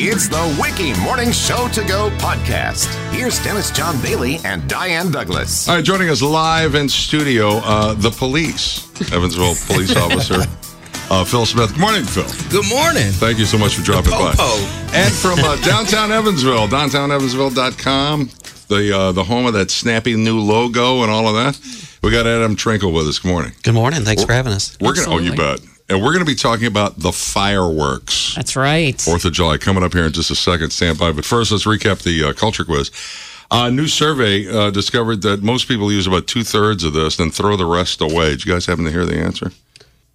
It's the Wiki Morning Show to Go podcast. Here's Dennis John Bailey and Diane Douglas. All right, joining us live in studio, uh, the police, Evansville police officer, uh, Phil Smith. Good morning, Phil. Good morning. Thank you so much for dropping by. Popo. And from uh, downtown Evansville, downtownevansville.com, the uh, the home of that snappy new logo and all of that. We got Adam Trinkle with us. Good morning. Good morning. Thanks for having us. We're gonna, oh, you bet. And we're going to be talking about the fireworks. That's right. Fourth of July coming up here in just a second. Stand by. But first, let's recap the uh, culture quiz. A new survey uh, discovered that most people use about two thirds of this and throw the rest away. Did you guys happen to hear the answer?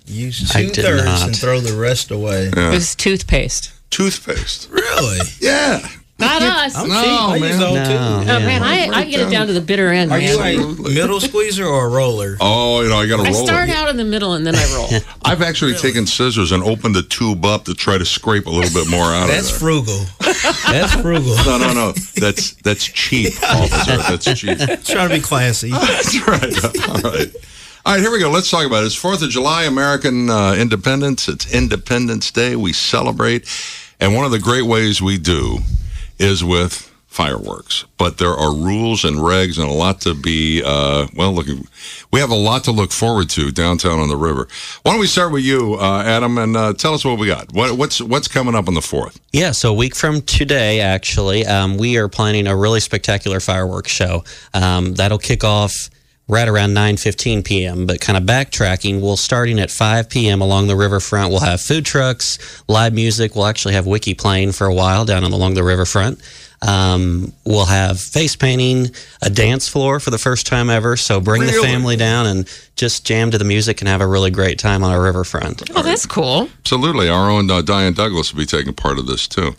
Use I two did thirds not. and throw the rest away. It was toothpaste. Toothpaste. Really? Yeah. Not us. I'm oh. I use man. No. too. Yeah. man, I, I get it down to the bitter end. Are you man. a middle squeezer or a roller? Oh, you know, I got to I start out in the middle and then I roll. I've actually taken scissors and opened the tube up to try to scrape a little bit more out That's of there. frugal. That's frugal. no, no, no. That's that's cheap, officer. That's cheap. Trying to be classy. That's right. All right. All right, here we go. Let's talk about it. It's Fourth of July, American uh, Independence. It's Independence Day. We celebrate, and one of the great ways we do is with fireworks. But there are rules and regs and a lot to be uh, well. Looking, we have a lot to look forward to downtown on the river. Why don't we start with you, uh, Adam, and uh, tell us what we got. What, what's what's coming up on the fourth? Yeah, so a week from today, actually, um, we are planning a really spectacular fireworks show. Um, that'll kick off right around 9.15 p.m., but kind of backtracking, we'll starting at 5 p.m. along the riverfront. We'll have food trucks, live music. We'll actually have Wiki playing for a while down along the riverfront. Um, we'll have face painting, a dance floor for the first time ever. So bring the family down and just jam to the music and have a really great time on our riverfront. Oh, that's cool. Absolutely. Our own uh, Diane Douglas will be taking part of this too.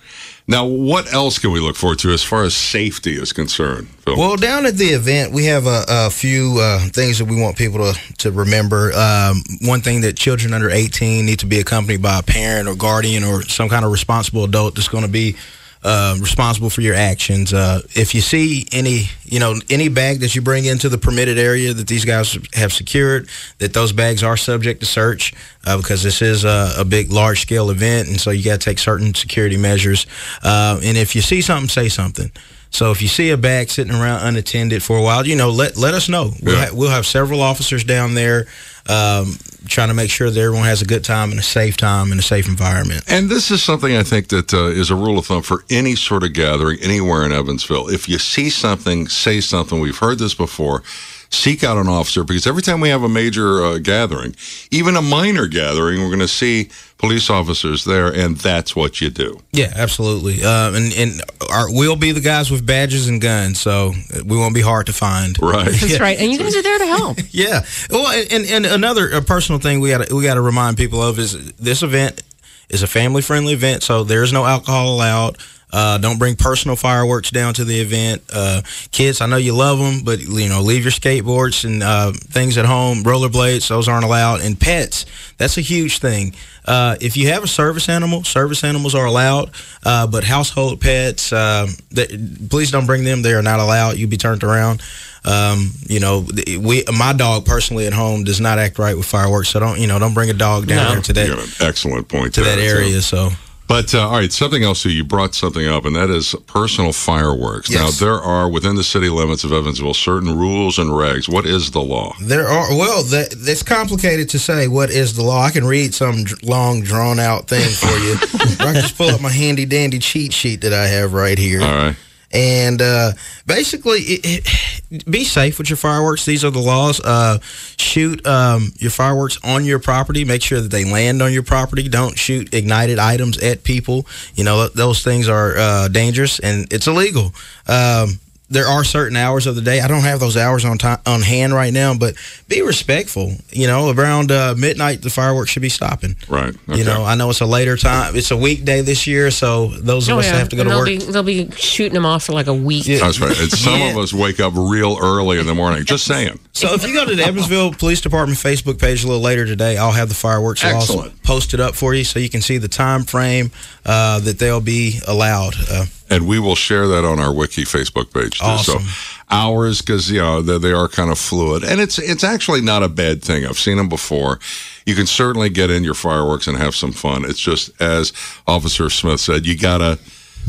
Now, what else can we look forward to as far as safety is concerned? Phil? Well, down at the event, we have a, a few uh, things that we want people to, to remember. Um, one thing that children under 18 need to be accompanied by a parent or guardian or some kind of responsible adult that's going to be uh, responsible for your actions. Uh, if you see any, you know, any bag that you bring into the permitted area that these guys have secured, that those bags are subject to search uh, because this is a, a big, large scale event, and so you got to take certain security measures. Uh, and if you see something, say something. So if you see a bag sitting around unattended for a while, you know, let let us know. We'll, Yeah. ha- we'll have several officers down there um, trying to make sure that everyone has a good time and a safe time and a safe environment. and this is something I think that uh, is a rule of thumb for any sort of gathering anywhere in Evansville. If you see something, say something. We've heard this before. Seek out an officer because every time we have a major uh, gathering, even a minor gathering, we're going to see police officers there, and that's what you do. Yeah, absolutely. Uh, and and our, we'll be the guys with badges and guns, so we won't be hard to find. Right. That's right. And you guys are there to help. Yeah. Well, and, and another uh personal thing we got we got to remind people of is this event is a family friendly event, so there's no alcohol allowed. Uh, don't bring personal fireworks down to the event. Uh, kids, I know you love them, but you know, leave your skateboards and uh, things at home. Rollerblades, those aren't allowed. And pets, that's a huge thing. Uh, if you have a service animal, service animals are allowed, uh, but household pets, that, please don't bring them. They are not allowed. You'll be turned around. Um, you know, we my dog personally at home does not act right with fireworks, so don't you know, don't bring a dog down No. there to that You got an excellent point to there, that too. area. So But uh, all right, something else. Too, you brought something up, and that is personal fireworks. Yes. Now there are within the city limits of Evansville certain rules and regs. What is the law? there are well, that it's complicated to say what is the law. I can read some long drawn out thing for you. I can just pull up my handy dandy cheat sheet that I have right here. All right. And uh, basically, it, it, be safe with your fireworks. These are the laws. Uh, shoot um, your fireworks on your property. Make sure that they land on your property. Don't shoot ignited items at people. You know, those things are uh, dangerous and it's illegal. Um, there are certain hours of the day. I don't have those hours on time, on hand right now, but be respectful. You know, around uh, midnight, the fireworks should be stopping. Right. Okay. You know, I know it's a later time. It's a weekday this year, so those of Oh, us that yeah. have to go and to they'll work. be they'll be shooting them off for like a week. Yeah. That's right. And some Yeah. of us wake up real early in the morning. Just saying. So if you go to the Evansville Police Department Facebook page a little later today, I'll have the fireworks also Excellent. posted up for you so you can see the time frame uh, that they'll be allowed. Uh, and we will share that on our wiki Facebook page too. Awesome. So hours because you know they, they are kind of fluid, and it's it's actually not a bad thing. I've seen them before. You can certainly get in your fireworks and have some fun. It's just as Officer Smith said, you gotta.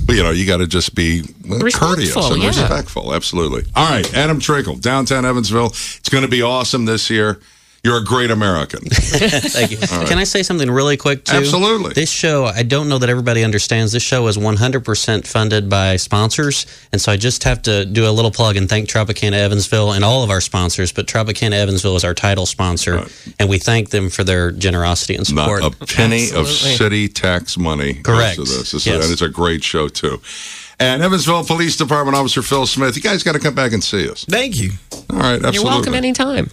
You know, you got to just be courteous and yeah. respectful. Absolutely. All right, Adam Trinkle, downtown Evansville. It's going to be awesome this year. You're a great American. Thank you. Can I say something really quick too? Absolutely. This show, I don't know that everybody understands. This show is 100% funded by sponsors, and so I just have to do a little plug and thank Tropicana Evansville and all of our sponsors. But Tropicana Evansville is our title sponsor, and we thank them for their generosity and support. Not support. a penny of city tax money Correct. to this. This is- Yes. and it's a great show too. And Evansville Police Department Officer Phil Smith, you guys got to come back and see us. Thank you. All right, absolutely. You're welcome anytime.